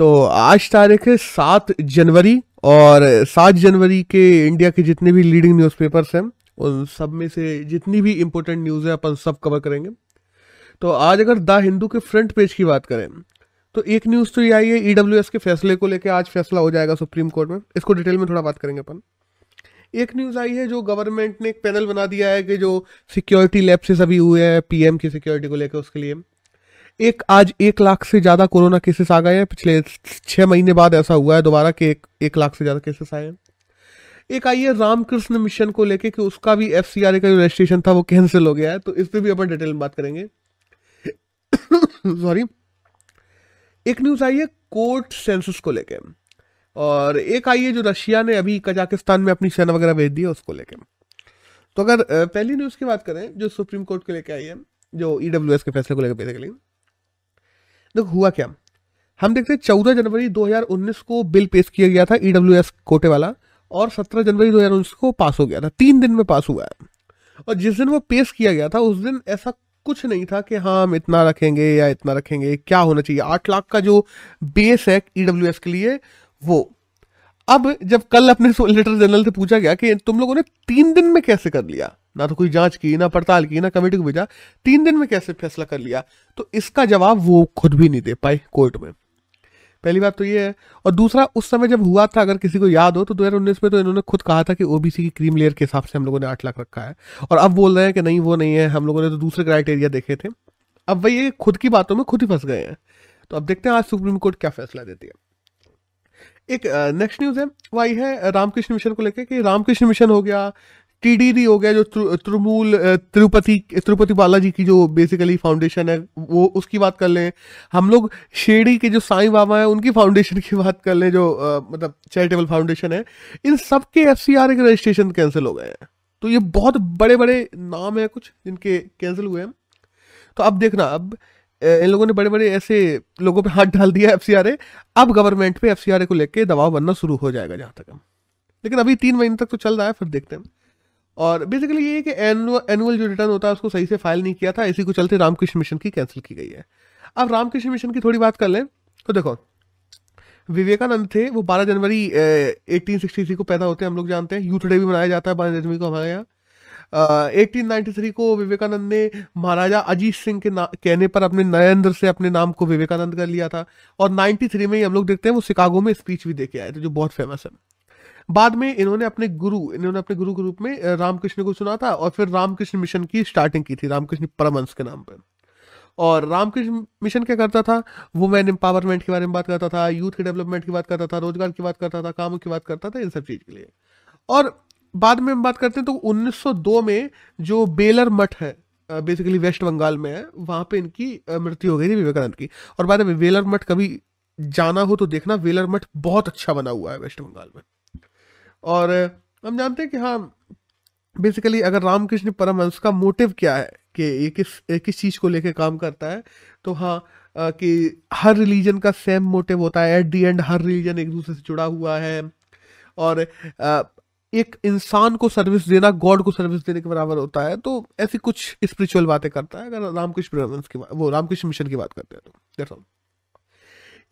तो आज तारीख है सात जनवरी और सात जनवरी के इंडिया के जितने भी लीडिंग न्यूज़पेपर्स हैं, उन सब में से जितनी भी इम्पोर्टेंट न्यूज़ है, अपन सब कवर करेंगे। तो आज अगर द हिंदू के फ्रंट पेज की बात करें तो एक न्यूज़ तो ये आई है ईडब्ल्यू के फैसले को लेकर आज फैसला हो जाएगा सुप्रीम कोर्ट में। इसको डिटेल में थोड़ा बात करेंगे अपन। एक न्यूज़ आई है जो गवर्नमेंट ने एक पैनल बना दिया है कि जो सिक्योरिटी लैप्सेस अभी हुए हैं पीएम की सिक्योरिटी को लेकर उसके लिए। एक आज एक लाख से ज़्यादा कोरोना केसेस आ गए हैं। पिछले छह महीने बाद ऐसा हुआ है दोबारा कि एक, एक लाख से ज़्यादा केसेस आए हैं। एक आई है रामकृष्ण मिशन को लेके कि उसका भी एफ़ का जो रजिस्ट्रेशन था वो कैंसिल हो गया है। तो इस पर भी अपन डिटेल में बात करेंगे। सॉरी एक न्यूज़ आई है कोर्ट सेंसस को लेके। और एक आई है जो रशिया ने अभी कजाकिस्तान में अपनी सेना वगैरह भेज दी है उसको लेके। तो अगर पहली न्यूज़ की बात करें जो सुप्रीम कोर्ट को लेके आई है जो ईडब्ल्यू के फैसले को लेकर बेसिकली देखो, हुआ क्या? हम देखते हैं चौदह जनवरी 2019 को बिल पेश किया गया था ई कोटे वाला और 17 जनवरी 2019 को पास हो गया था। तीन दिन में पास हुआ है। और जिस दिन वो पेश किया गया था, उस दिन ऐसा कुछ नहीं था कि हाँ हम इतना रखेंगे या इतना रखेंगे, क्या होना चाहिए? आठ लाख का जो बेस है ई के लिए, वो अब जब कल अपने सोलिटर जनरल से पूछा गया कि तुम लोगों ने तीन दिन में कैसे कर लिया? ना तो कोई जाँच की, ना पड़ताल की, ना कमेटी को भेजा। तीन दिन में कैसे फैसला कर लिया? तो इसका जवाब वो खुद भी नहीं दे पाए कोर्ट में। पहली बात तो ये है। और दूसरा, उस समय जब हुआ था, अगर किसी को याद हो तो 2019 में तो इन्होंने खुद कहा था कि ओबीसी की क्रीम लेयर के हिसाब से हम लोगों ने आठ लाख रखा है। और अब बोल रहे हैं कि नहीं, वो नहीं है, हम लोगों ने तो दूसरे क्राइटेरिया देखे थे। अब वही खुद की बातों में खुद ही फंस गए हैं। तो अब देखते हैं आज सुप्रीम कोर्ट क्या फैसला देती है। एक नेक्स्ट न्यूज़ है वो आई है रामकृष्ण मिशन को लेकर कि रामकृष्ण मिशन हो गया टीडीडी हो गया जो त्रिमूल तिरुपति तिरुपति बालाजी की जो बेसिकली फाउंडेशन है वो उसकी बात कर लें। हम लोग शेड़ी के जो साईं बाबा हैं उनकी फाउंडेशन की बात कर लें जो आ, मतलब चैरिटेबल फाउंडेशन है इन सब के एफ़ सी के रजिस्ट्रेशन कैंसिल हो गए हैं। तो ये बहुत बड़े बड़े नाम है कुछ जिनके कैंसिल हुए हैं। तो अब देखना अब इन लोगों ने बड़े बड़े ऐसे लोगों पे हाथ डाल दिया एफ़ सी आर ए अब गवर्नमेंट पे एफ़ सी आर ए को लेके दबाव बनना शुरू हो जाएगा जहाँ तक। हम लेकिन अभी तीन महीने तक तो चल रहा है, फिर देखते हैं। और बेसिकली ये है कि एनुअल जो रिटर्न होता है, उसको सही से फ़ाइल नहीं किया था, इसी को चलते रामकृष्ण मिशन की कैंसिल की गई है। अब रामकृष्ण मिशन की थोड़ी बात कर लें तो देखो, विवेकानंद थे, वो 12 जनवरी एटीन सिक्सटी को पैदा होते हैं, हम लोग जानते हैं। यूथ डे भी मनाया जाता है बारह जनवरी को हमारे यहाँ। एटीन नाइनटी थ्री को विवेकानंद ने महाराजा अजीत सिंह के कहने पर अपने नरेंद्र से अपने नाम को विवेकानंद कर लिया था। और 93 में ही हम लोग देखते हैं वो शिकागो में स्पीच भी देके आए थे, जो बहुत फ़ेमस है। बाद में इन्होंने अपने गुरु, इन्होंने अपने गुरु के रूप में रामकृष्ण को सुना था और फिर रामकृष्ण मिशन की स्टार्टिंग की थी, रामकृष्ण परमंश के नाम पर और रामकृष्ण मिशन क्या करता था? वुमेन एम्पावरमेंट के बारे में बात करता था यूथ के डेवलपमेंट की बात करता था, रोज़गार की बात करता था, कामों की बात करता था, इन सब चीज़ के लिए। और बाद में हम बात करते हैं तो 1902 में जो बेलर मठ है बेसिकली वेस्ट बंगाल में है, वहाँ पे इनकी मृत्यु हो गई थी विवेकानंद की। और बाद में वेलर मठ कभी जाना हो तो देखना वेलर मठ बहुत अच्छा बना हुआ है वेस्ट बंगाल में। और हम जानते हैं कि हाँ बेसिकली अगर रामकृष्ण परमहंस का मोटिव क्या है, कि ये किस किस चीज़ को लेके काम करता है तो हाँ कि हर रिलीजन का सेम मोटिव होता है एट दी एंड हर रिलीजन एक दूसरे से जुड़ा हुआ है। और एक इंसान को सर्विस देना गॉड को सर्विस देने के बराबर होता है तो ऐसी कुछ स्पिरिचुअल बातें करता है अगर रामकृष्ण की वो रामकृष्ण मिशन की बात करते हैं तो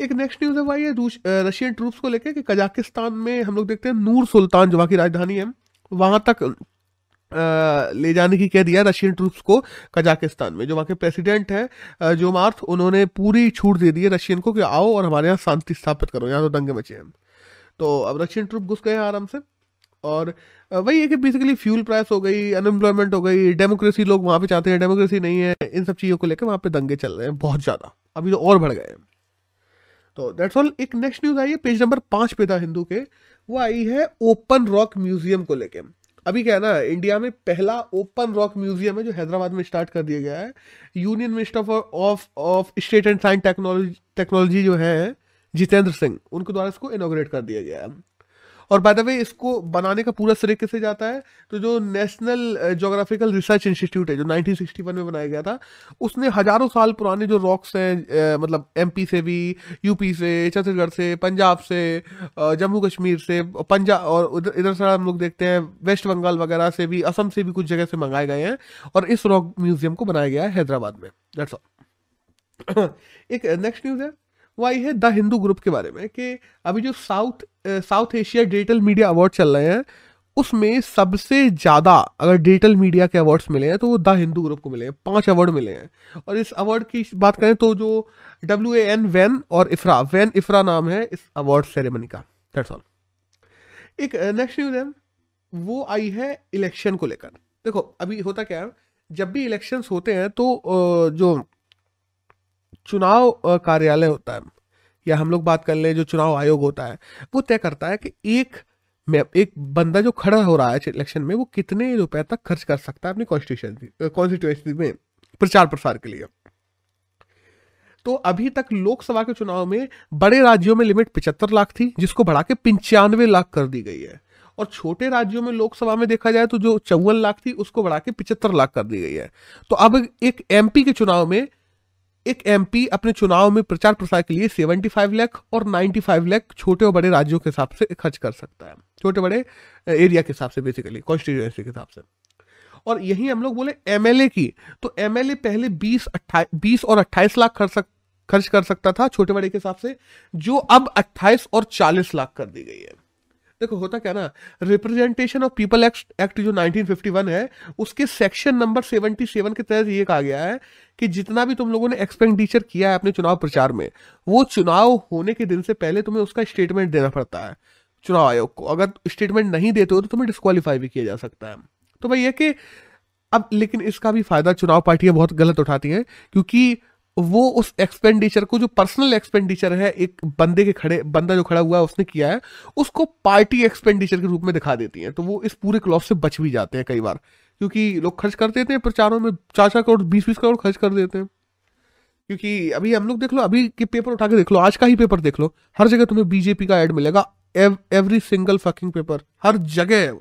एक नेक्स्ट न्यूज़ है रशियन ट्रूप्स को लेकर कि कजाकिस्तान में हम लोग देखते हैं नूर सुल्तान जो की राजधानी है वहाँ तक आ, ले जाने की कह दिया रशियन ट्रूप्स को कजाकिस्तान में जो वहाँ के प्रेसिडेंट है जो मार्थ उन्होंने पूरी छूट दे दी है रशियन को कि आओ और हमारे यहाँ शांति स्थापित करो यहाँ तो दंगे मचे हैं। तो अब रशियन ट्रूप घुस गए हैं आराम से। और वही है कि बेसिकली फ्यूल प्राइस हो गई अनएम्प्लॉयमेंट हो गई डेमोक्रेसी लोग वहाँ पे चाहते हैं डेमोक्रेसी नहीं है, इन सब चीज़ों को लेकर वहाँ पे दंगे चल रहे हैं बहुत ज़्यादा। अभी तो और बढ़ गए हैं। तो दैट्स ऑल एक नेक्स्ट न्यूज़ आई है पेज नंबर पाँच पे था हिंदू के। वो आई है ओपन रॉक म्यूज़ियम को लेके। अभी क्या है ना इंडिया में पहला ओपन रॉक म्यूज़ियम है जो हैदराबाद में स्टार्ट कर दिया गया है। Union minister of of state and science technology technology जो है, जितेंद्र सिंह, उनके द्वारा इसको इनोग्रेट कर दिया गया है। और बाय द वे इसको बनाने का पूरा श्रेय किसे जाता है? तो जो नेशनल जोग्राफिकल रिसर्च इंस्टीट्यूट है, जो 1961 में बनाया गया था, उसने हज़ारों साल पुराने जो रॉक्स हैं मतलब एमपी से भी यूपी से छत्तीसगढ़ से पंजाब से जम्मू कश्मीर से पंजाब और इधर से हम लोग देखते हैं वेस्ट बंगाल वगैरह से भी असम से भी कुछ जगह से मंगाए गए हैं, और इस रॉक म्यूज़ियम को बनाया गया है हैदराबाद में। दैट्स ऑल एक नेक्स्ट न्यूज़ है। वो आई है द हिंदू ग्रुप के बारे में कि अभी जो south south Asia digital media award चल रहे हैं, उसमें सबसे ज़्यादा अगर डिजिटल मीडिया के अवार्ड्स मिले हैं तो वो द हिंदू ग्रुप को मिले हैं। पाँच अवार्ड मिले हैं। और इस अवार्ड की बात करें तो जो डब्ल्यू ए एन वैन और इफ्रा वैन इफ्रा नाम है इस अवार्ड सेरेमनी का। दैट्स ऑल एक नेक्स्ट न्यूज़ है। वो आई है इलेक्शन को लेकर। देखो, अभी होता क्या है, जब भी इलेक्शंस होते हैं तो जो चुनाव कार्यालय होता है या हम लोग बात कर ले जो चुनाव आयोग होता है, वो तय करता है कि एक एक बंदा जो खड़ा हो रहा है इलेक्शन में, वो कितने रुपए तक खर्च कर सकता है अपनी कॉन्स्टिट्यूशन कॉन्स्टिट्यूएंसी में प्रचार प्रसार के लिए। तो अभी तक लोकसभा के चुनाव में बड़े राज्यों में लिमिट पिछहत्तर लाख थी, जिसको बढ़ा के पंचानवे लाख कर दी गई है। और छोटे राज्यों में लोकसभा में देखा जाए तो जो चौवन लाख थी, उसको बढ़ा के पिछहत्तर लाख कर दी गई है। तो अब एक एमपी के चुनाव में एक एमपी अपने चुनाव में प्रचार प्रसार के लिए 75 लाख और 95 लाख छोटे और बड़े राज्यों के हिसाब से खर्च कर सकता है। छोटे बड़े एरिया के हिसाब से बेसिकली कॉन्स्टिट्यूएंसी के हिसाब से। और यही हम लोग बोले एमएलए की। तो एमएलए पहले 20 बीस और 28 लाख खर्च खर्च कर सकता था छोटे बड़े के हिसाब से, जो अब 28 और 40 लाख कर दी गई है। देखो, होता क्या ना representation of people act act जो 1951 है, उसके सेक्शन नंबर 77 के तहत ये कहा गया है कि जितना भी तुम लोगों ने एक्सपेंडिचर किया है अपने चुनाव प्रचार में, वो चुनाव होने के दिन से पहले तुम्हें उसका स्टेटमेंट देना पड़ता है, चुनाव आयोग को। अगर स्टेटमेंट नहीं देते हो तो तुम्हें डिस्कालीफाई भी किया जा सकता है। तो भाई ये कि, अब लेकिन इसका भी फ़ायदा चुनाव पार्टियाँ बहुत गलत उठाती हैं, क्योंकि वो उस एक्सपेंडिचर को जो पर्सनल एक्सपेंडिचर है एक बंदे के खड़े बंदा जो खड़ा हुआ है उसने किया है उसको पार्टी एक्सपेंडिचर के रूप में दिखा देती है। तो वो इस पूरे क्लॉज से बच भी जाते हैं कई बार। क्योंकि लोग खर्च कर देते हैं प्रचारों में चार चार करोड़ बीस बीस करोड़ खर्च कर देते हैं। क्योंकि अभी हम लोग देख लो अभी के पेपर उठा के देख लो आज का ही पेपर देख लो। हर जगह तुम्हें बीजेपी का एड मिलेगा एव, एवरी सिंगल फकिंग पेपर हर जगह।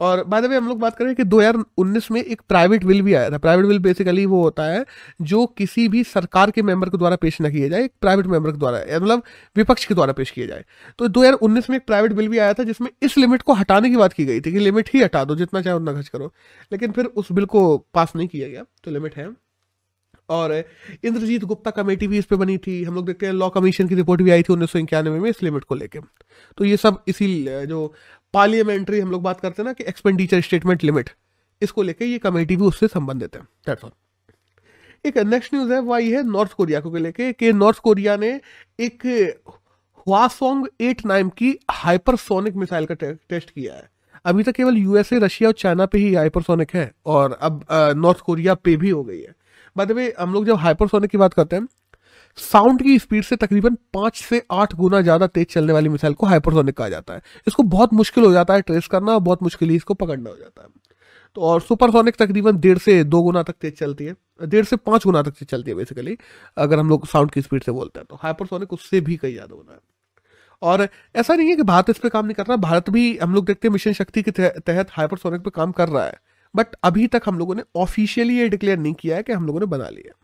और बाद में हम लोग बात करें कि 2019 में एक प्राइवेट विल भी आया था। प्राइवेट विल बेसिकली वो होता है जो किसी भी सरकार के मेंबर के द्वारा पेश न किया जाए, एक प्राइवेट मेंबर के द्वारा मतलब विपक्ष के द्वारा पेश किया जाए। तो 2019 में एक प्राइवेट बिल भी आया था जिसमें इस लिमिट को हटाने की बात की गई थी कि लिमिट ही हटा दो, जितना चाहे उतना खर्च करो। लेकिन फिर उस बिल को पास नहीं किया गया तो लिमिट है। और इंद्रजीत गुप्ता कमेटी भी इस पे बनी थी। हम लोग देखते हैं लॉ कमीशन की रिपोर्ट भी आई थी उन्नीस सौ इक्यानवे में इस लिमिट को लेकर तो ये सब इसी, जो पार्लियामेंट्री हम लोग बात करते हैं ना कि एक्सपेंडिचर स्टेटमेंट लिमिट इसको लेकर ये कमेटी भी उससे संबंधित है। दैट्स ऑल एक नेक्स्ट न्यूज़ है वह है नॉर्थ कोरिया को लेके कि नॉर्थ कोरिया ने एक हुआसोंग एट नाइन की हाइपरसोनिक मिसाइल का टेस्ट किया है। अभी तक केवल यूएसए रशिया और चाइना पे ही हाइपरसोनिक है और अब नॉर्थ कोरिया पे भी हो गई है। बाद में हम लोग जब हाइपरसोनिक की बात करते हैं साउंड की स्पीड से तकरीबन पाँच से आठ गुना ज़्यादा तेज चलने वाली मिसाइल को हाइपरसोनिक कहा जाता है। इसको बहुत मुश्किल हो जाता है ट्रेस करना और बहुत मुश्किल ही इसको पकड़ना हो जाता है। तो और सुपरसोनिक तकरीबन डेढ़ से दो गुना तक तेज चलती है। डेढ़ से पाँच गुना तक तेज चलती है बेसिकली अगर हम लोग साउंड की स्पीड से बोलते हैं। तो हाइपरसोनिक उससे भी कई ज़्यादा होना है। और ऐसा नहीं है कि भारत इस पर काम नहीं कर रहा। भारत भी हम लोग देखते हैं मिशन शक्ति के तहत हाइपरसोनिक पे काम कर रहा है। बट अभी तक हम लोगों ने ऑफिशियली ये डिक्लेयर नहीं किया है कि हम लोगों ने बना लिया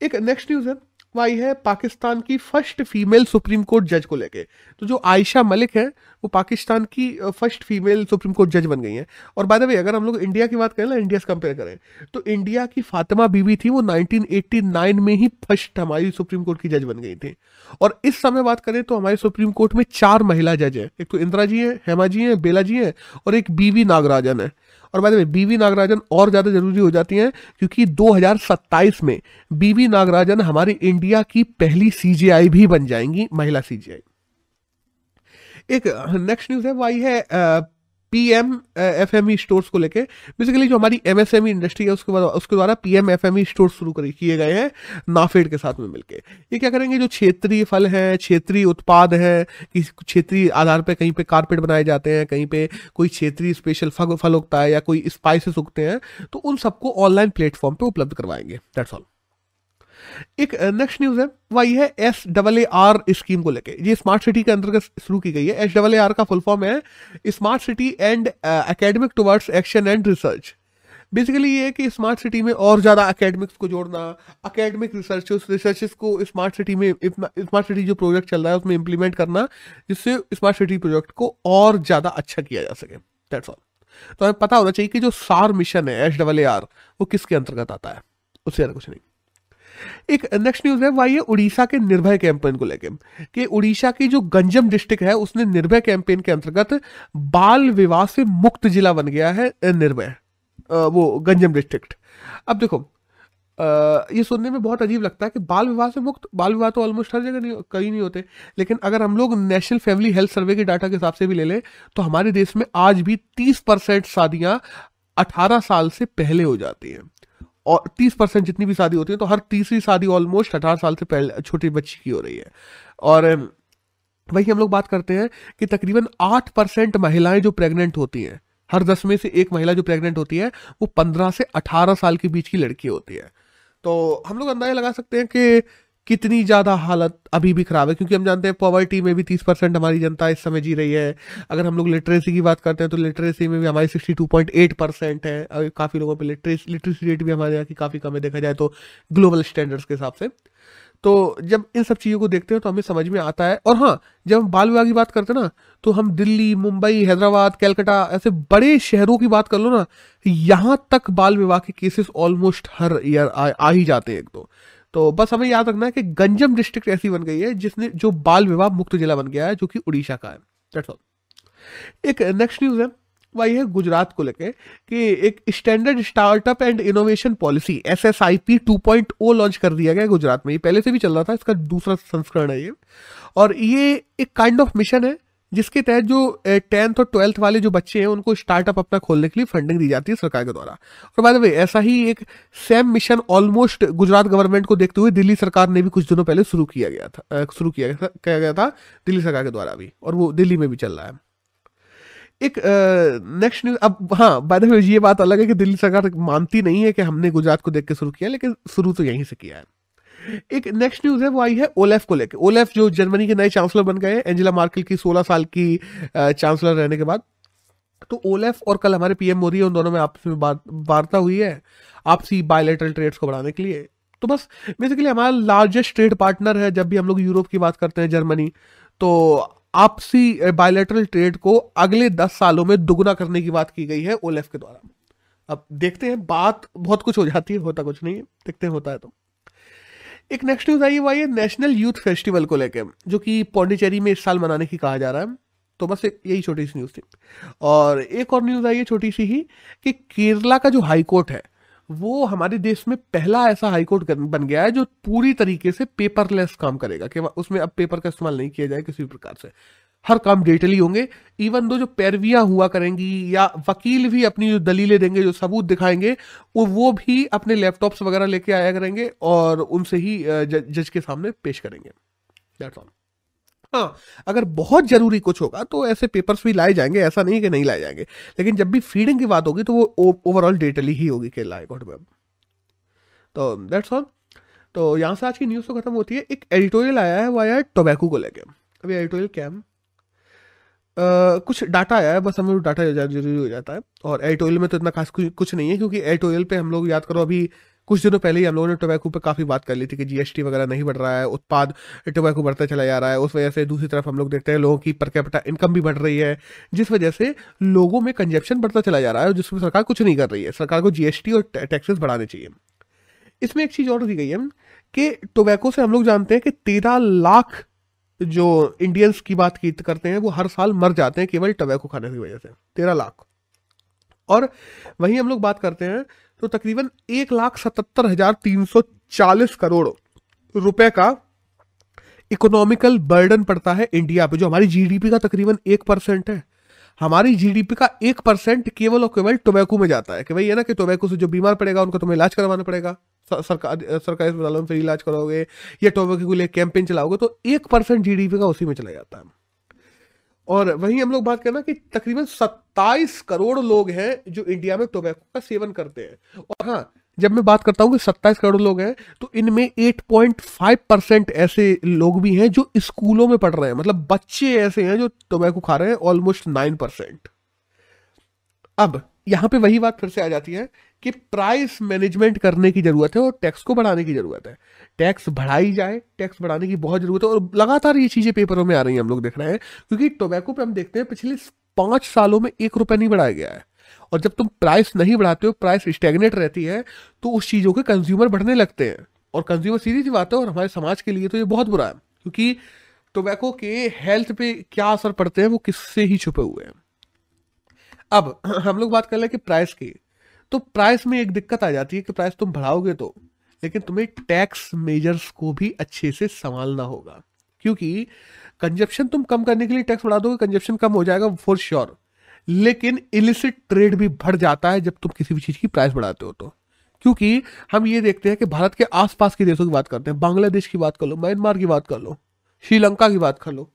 एक नेक्स्ट न्यूज़ है। आई है पाकिस्तान की फ़र्स्ट फीमेल सुप्रीम कोर्ट जज को लेके। तो जो आयशा मलिक है, वो पाकिस्तान की फ़र्स्ट फीमेल सुप्रीम कोर्ट जज बन गई है। और बाय द वे अगर हम लोग इंडिया की बात करें ना, इंडिया से कंपेयर करें तो इंडिया की फातिमा बीवी थी वो 1989 में ही फ़र्स्ट हमारी सुप्रीम कोर्ट की जज बन गई थी। और इस समय बात करें तो हमारे सुप्रीम कोर्ट में चार महिला जज है। एक तो इंदिरा जी है, हेमा जी है, बेला जी है और एक बीवी नागराजन है। और बाद में बीवी नागराजन और ज़्यादा ज़रूरी हो जाती हैं, क्योंकि 2027 में बीवी नागराजन हमारी इंडिया की पहली सीजीआई भी बन जाएँगी, महिला सीजीआई एक नेक्स्ट न्यूज़ है, वो आई है P M F M E stores को लेके। बेसिकली जो हमारी M S M E industry है, उसके बाद उसके द्वारा P M F M E store शुरू किए गए हैं नाफेड के साथ में मिलके। ये क्या करेंगे? जो क्षेत्रीय फल हैं, क्षेत्रीय उत्पाद हैं कि क्षेत्रीय आधार पर कहीं पे कारपेट बनाए जाते हैं, कहीं पे कोई क्षेत्रीय स्पेशल फल उगता है या कोई स्पाइसेस उगते हैं तो उन सबको ऑनलाइन प्लेटफॉर्म पर उपलब्ध करवाएँगे। दैट्स ऑल एक नेक्स्ट न्यूज़ है, वही है S double A R scheme को लेके। ये स्मार्ट सिटी के अंतर्गत शुरू की गई है। एस डबल ए आर का फुल फॉर्म है smart city and academic towards action and research basically ये है कि स्मार्ट सिटी में और ज़्यादा अकेडमिक्स को जोड़ना अकेडमिक रिसर्च रिसर्चेस को स्मार्ट सिटी में स्मार्ट सिटी जो प्रोजेक्ट चल रहा है उसमें इंप्लीमेंट करना, जिससे स्मार्ट सिटी प्रोजेक्ट को और ज़्यादा अच्छा किया जा सके। दैट्स ऑल तो हमें पता होना चाहिए कि जो सार मिशन है एस डबल ए आर वो किसके अंतर्गत आता है। उससे ज़्यादा कुछ नहीं। एक नेक्स्ट न्यूज़ है वही है उड़ीसा के निर्भय कैंपेन को लेके, कि उड़ीसा की जो गंजम डिस्ट्रिक्ट है, उसने निर्भय कैंपेन के अंतर्गत बाल विवाह से मुक्त जिला बन गया है निर्भय वो गंजम डिस्ट्रिक्ट अब देखो ये सुनने में बहुत अजीब लगता है कि बाल विवाह से मुक्त, बाल विवाह तो ऑलमोस्ट हर जगह नहीं, कहीं नहीं होते, लेकिन अगर हम लोग नेशनल फैमिली हेल्थ सर्वे के डाटा के हिसाब से भी ले लें तो हमारे देश में आज भी तीस परसेंट शादियाँ अठारह साल से पहले हो जाती हैं। और तीस परसेंट जितनी भी शादी होती है तो हर तीसरी शादी ऑलमोस्ट अठारह साल से पहले छोटी बच्ची की हो रही है। और वही हम लोग बात करते हैं कि तकरीबन आठ परसेंट महिलाएँ जो प्रेग्नेंट होती हैं, हर दस में से एक महिला जो प्रेग्नेंट होती है, वो पंद्रह से अठारह साल के बीच की लड़की होती है। तो हम लोग अंदाज़ा लगा सकते हैं कि कितनी ज़्यादा हालत अभी भी ख़राब है क्योंकि हम जानते हैं पॉवर्टी में भी तीस परसेंट हमारी जनता इस समय जी रही है। अगर हम लोग लिटरेसी की बात करते हैं तो लिटरेसी में भी हमारी sixty two point eight percent है। काफ़ी लोगों पर लिटरेसी लिटरेसी रेट भी हमारे यहाँ की काफ़ी कम है देखा जाए तो ग्लोबल स्टैंडर्ड्स के हिसाब से। तो जब इन सब चीज़ों को देखते हैं तो हमें समझ में आता है। और हाँ जब हम बाल विवाह की बात करते हैं ना तो हम दिल्ली मुंबई हैदराबाद कैलकाटा ऐसे बड़े शहरों की बात कर लो ना यहाँ तक बाल विवाह के केसेस ऑलमोस्ट हर ईयर आ, आ ही जाते हैं एक दो। तो बस हमें याद रखना है कि गंजम डिस्ट्रिक्ट ऐसी बन गई है जिसने जो बाल विवाह मुक्त जिला बन गया है, जो कि उड़ीसा का है। डेट्स ऑल एक नेक्स्ट न्यूज़ है। वही है गुजरात को लेके कि एक standard startup and innovation policy S S I P two point O launch कर दिया गया गुजरात में। ये पहले से भी चल रहा था, इसका दूसरा संस्करण है ये। और ये एक काइंड ऑफ़ मिशन है जिसके तहत जो टेंथ और ट्वेल्थ वाले जो बच्चे हैं, उनको स्टार्टअप अपना खोलने के लिए फंडिंग दी जाती है सरकार के द्वारा। और बाद में ऐसा ही एक same mission almost Gujarat government को देखते हुए दिल्ली सरकार ने भी कुछ दिनों पहले शुरू किया गया था शुरू किया किया गया था दिल्ली सरकार के द्वारा भी, और वो दिल्ली में भी चल रहा है। एक नेक्स्ट न्यूज़ अब हाँ बाय द ये बात अलग है कि दिल्ली सरकार मानती नहीं है कि हमने गुजरात को देख के शुरू किया, लेकिन शुरू तो यहीं से किया है। एक नेक्स्ट न्यूज़ है, वो आई है ओलेफ को लेकर ओलेफ जो जर्मनी के नए चांसलर बन गए एंजेला मार्केल की 16 साल की चांसलर रहने के बाद। तो ओलेफ और कल हमारे पीएम मोदी उन दोनों में आपस में वार्ता हुई है आपसी बायोलेटरल ट्रेड्स को बढ़ाने के लिए। तो बस बेसिकली हमारा लार्जेस्ट ट्रेड पार्टनर है, जब भी हम लोग यूरोप की बात करते हैं जर्मनी तो आपसी बायोलेटरल ट्रेड को अगले दस सालों में दुगुना करने की बात की गई है ओलेफ के द्वारा। अब देखते हैं, बात बहुत कुछ हो जाती है, होता कुछ नहीं है, देखते हैं, होता है तो। एक नेक्स्ट न्यूज़ आई हुआ है नेशनल यूथ फेस्टिवल को लेकर जो कि पौंडीचेरी में इस साल मनाने की कहा जा रहा है। तो बस यही छोटी सी न्यूज़ थी। और एक और न्यूज़ आई है छोटी सी ही, कि केरला का जो हाई कोर्ट है, वो हमारे देश में पहला ऐसा हाई कोर्ट बन गया है जो पूरी तरीके से पेपरलेस काम करेगा, कि उसमें अब पेपर का इस्तेमाल नहीं किया जाए किसी भी प्रकार से। हर काम डिजिटली होंगे। इवन दो जो पैरवियाँ हुआ करेंगी या वकील भी अपनी जो दलीलें देंगे, जो सबूत दिखाएँगे, वो वो भी अपने लैपटॉप्स वगैरह लेके आया करेंगे और उनसे ही जज के सामने पेश करेंगे। हाँ अगर बहुत ज़रूरी कुछ होगा तो ऐसे पेपर्स भी लाए जाएँगे, ऐसा नहीं कि नहीं लाए जाएँगे। लेकिन जब भी फीडिंग की बात होगी तो वो ओवरऑल डिजिटली ही होगी केरला हाईकोर्ट में तो दैट्स ऑल तो यहाँ से आज की न्यूज़ तो खत्म होती है। एक एडिटोरियल आया है, वो आया है टोबैको को लेकर अभी एडिटोरियल क्या है? कुछ डाटा आया है, बस हमें डाटा ज़रूरी हो जाता है। और एडिटोरियल में तो इतना खास कुछ नहीं है, क्योंकि एडिटोरियल पे हम लोग, याद करो, अभी कुछ दिनों पहले ही हम लोगों ने टोबैको पे काफ़ी बात कर ली थी कि जीएसटी वगैरह नहीं बढ़ रहा है, उत्पाद टोबैको बढ़ता चला जा रहा है, उस वजह से दूसरी तरफ़ हम लोग देखते हैं लोगों की पर कैपिटा इनकम भी बढ़ रही है, जिस वजह से लोगों में कंजप्शन बढ़ता चला जा रहा है और जिसमें सरकार कुछ नहीं कर रही है। सरकार को जीएसटी और टैक्सेस बढ़ाने चाहिए। इसमें एक चीज़ और दी गई है कि टोबैको से हम लोग जानते हैं कि तेरह लाख जो इंडियंस की बात की करते हैं, वो हर साल मर जाते हैं केवल टबैको खाने की वजह से। तेरह लाख। और वहीं हम लोग बात करते हैं तो तकरीबन एक लाख सतहत्तर हज़ार तीन सौ चालीस करोड़ रुपए का इकोनॉमिकल बर्डन पड़ता है इंडिया पे, जो हमारी जीडीपी का तकरीबन एक परसेंट है। हमारी जीडीपी का एक परसेंट केवल और केवल टोबैको में जाता है, कि भाई है ना कि टोबैको से जो बीमार पड़ेगा, उनको तुम्हें इलाज करवाना पड़ेगा। सरकार, सरकारी अस्पतालों में फ्री इलाज कराओगे, या टोबैको के लिए कैंपेन चलाओगे तो एक परसेंट जीडीपी का उसी में चला जाता है। और वहीं हम लोग बात करना कि तकरीबन 27 करोड़ लोग हैं जो इंडिया में टोबैको का सेवन करते हैं। और हाँ जब मैं बात करता हूँ कि 27 करोड़ लोग हैं तो इनमें 8.5 परसेंट ऐसे लोग भी हैं जो स्कूलों में पढ़ रहे हैं। मतलब बच्चे ऐसे हैं जो टोबैको खा रहे हैं ऑलमोस्ट 9 परसेंट अब, यहाँ पे वही बात फिर से आ जाती है कि प्राइस मैनेजमेंट करने की ज़रूरत है और टैक्स को बढ़ाने की ज़रूरत है। टैक्स बढ़ाई जाए टैक्स बढ़ाने की बहुत ज़रूरत है और लगातार ये चीज़ें पेपरों में आ रही हैं, हम लोग देख रहे हैं, क्योंकि टोबैको पे हम देखते हैं पिछले पाँच सालों में एक रुपया नहीं बढ़ाया गया है। और जब तुम प्राइस नहीं बढ़ाते हो प्राइस स्टेगनेट रहती है तो उस चीज़ों के कंज्यूमर बढ़ने लगते हैं। और कंज्यूमर सीधी सी बात है और हमारे समाज के लिए तो ये बहुत बुरा है, क्योंकि टोबैको के हेल्थ पे क्या असर पड़ते हैं वो किससे ही छुपे हुए हैं। अब, हम लोग बात कर हैं कि प्राइस की। तो प्राइस में एक दिक्कत आ जाती है कि प्राइस तुम बढ़ाओगे तो। लेकिन तुम्हें टैक्स मेजर्स को भी अच्छे से संभालना होगा। क्योंकि कंजप्शन तुम कम करने के लिए टैक्स बढ़ा दोगे कंजप्शन कम हो जाएगा फॉर श्योर लेकिन इलिसिट ट्रेड भी बढ़ जाता है जब तुम किसी भी चीज़ की प्राइस बढ़ाते हो तो। क्योंकि हम ये देखते हैं कि भारत के आसपास के देशों की बात करते हैं, बांग्लादेश की बात कर लो, म्यांमार की बात कर लो, श्रीलंका की बात कर लो।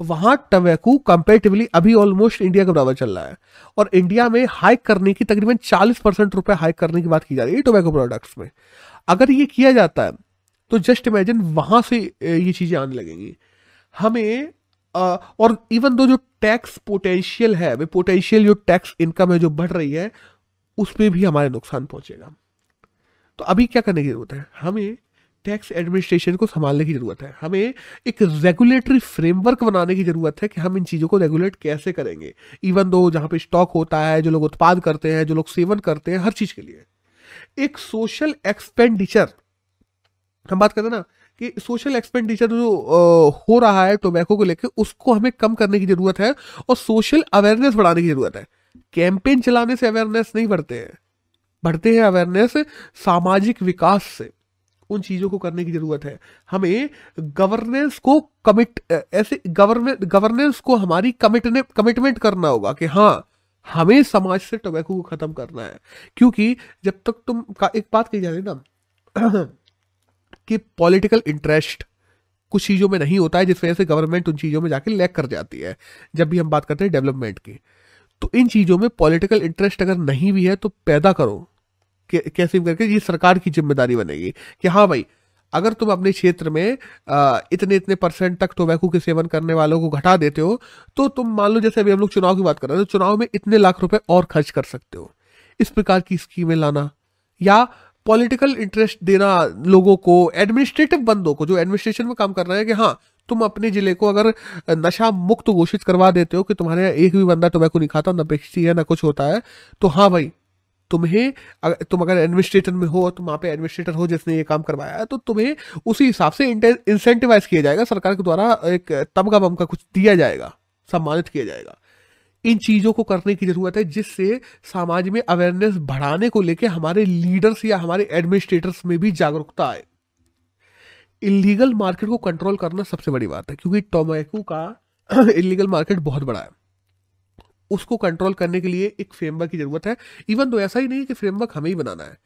वहाँ टबैको कंपेरेटिवली अभी ऑलमोस्ट इंडिया के बराबर चल रहा है। और इंडिया में हाइक करने की तकरीबन 40 परसेंट रुपए हाइक करने की बात की जा रही है टोबैको प्रोडक्ट्स में। अगर ये किया जाता है तो जस्ट इमेजिन वहाँ से ये चीज़ें आने लगेंगी। हमें और इवन दो जो टैक्स पोटेंशियल है, वे पोटेंशियल जो टैक्स इनकम है, जो बढ़ रही है उस पर भी हमारे नुकसान पहुंचेगा। तो अभी क्या करने की ज़रूरत है? हमें टैक्स एडमिनिस्ट्रेशन को संभालने की ज़रूरत है। हमें एक रेगुलेटरी फ्रेमवर्क बनाने की ज़रूरत है कि हम इन चीज़ों को रेगुलेट कैसे करेंगे। इवन दो जहाँ पे स्टॉक होता है, जो लोग उत्पाद करते हैं, जो लोग सेवन करते हैं, हर चीज़ के लिए। एक सोशल एक्सपेंडिचर हम बात करते हैं ना कि सोशल एक्सपेंडिचर जो हो रहा है टोबैको को लेकर उसको हमें कम करने की ज़रूरत है और सोशल अवेयरनेस बढ़ाने की ज़रूरत है। कैंपेन चलाने से अवेयरनेस नहीं बढ़ते हैं। बढ़ते हैं अवेयरनेस सामाजिक विकास से। उन चीज़ों को करने की ज़रूरत है। हमें गवर्नेंस को कमिट ऐसे गवर्नमेंट गवर्नेंस को हमारी कमिटमेंट करना होगा कि हाँ हमें समाज से टोबैको को खत्म करना है। क्योंकि जब तक तुम का, एक बात कही जा रही ना, कि पॉलिटिकल इंटरेस्ट कुछ चीज़ों में नहीं होता है, जिस वजह से गवर्नमेंट उन चीज़ों में जाके लैक कर जाती है, जब भी हम बात करते हैं डेवलपमेंट की। तो इन चीज़ों में पॉलिटिकल इंटरेस्ट अगर नहीं भी है तो पैदा करो। कैसे भी करके ये सरकार की ज़िम्मेदारी बनेगी कि हाँ भाई, अगर तुम अपने क्षेत्र में इतने इतने परसेंट तक टोबैको के सेवन करने वालों को घटा देते हो तो तुम मान लो जैसे अभी हम लोग चुनाव की बात कर रहे हैं तो चुनाव में इतने लाख रुपए और खर्च कर सकते हो। इस प्रकार की स्कीमें लाना या पॉलिटिकल इंटरेस्ट देना लोगों को, एडमिनिस्ट्रेटिव बंदों को, जो एडमिनिस्ट्रेशन में काम कर रहे हैं कि हाँ तुम अपने ज़िले को अगर नशा मुक्त घोषित करवा देते हो कि तुम्हारे एक भी बंदा टोबैको नहीं खाता, ना बेचती है, ना कुछ होता है तो हाँ भाई तुम्हें अगर तुम अगर एडमिनिस्ट्रेटर में हो, तुम वहाँ पे एडमिनिस्ट्रेटर हो जिसने ये काम करवाया है तो तुम्हें उसी हिसाब से इंसेंटिवाइज किया जाएगा, सरकार के द्वारा एक तमगा बम का कुछ दिया जाएगा, सम्मानित किया जाएगा। इन चीज़ों को करने की ज़रूरत है जिससे समाज में अवेयरनेस बढ़ाने को लेकर हमारे लीडर्स या हमारे एडमिनिस्ट्रेटर्स में भी जागरूकता आए। इलीगल मार्केट को कंट्रोल करना सबसे बड़ी बात है, क्योंकि टोमैको का इलीगल मार्केट बहुत बड़ा है। उसको कंट्रोल करने के लिए एक फ्रेमवर्क की ज़रूरत है। इवन तो ऐसा ही नहीं कि फ्रेमवर्क हमें ही बनाना है।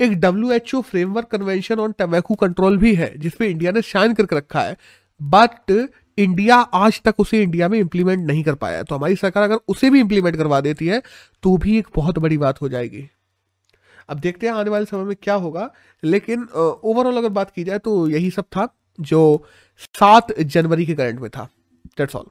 एक W H O framework convention on tobacco control भी है, जिसपे इंडिया ने शाइन करके रखा है। बट इंडिया आज तक उसे इंडिया में इंप्लीमेंट नहीं कर पाया तो हमारी सरकार अगर उसे भी इंप्लीमेंट करवा देती है तो भी एक बहुत बड़ी बात हो जाएगी। अब देखते हैं आने वाले समय में क्या होगा। लेकिन ओवरऑल अगर बात की जाए तो यही सब था जो सात जनवरी के करंट में था। That's all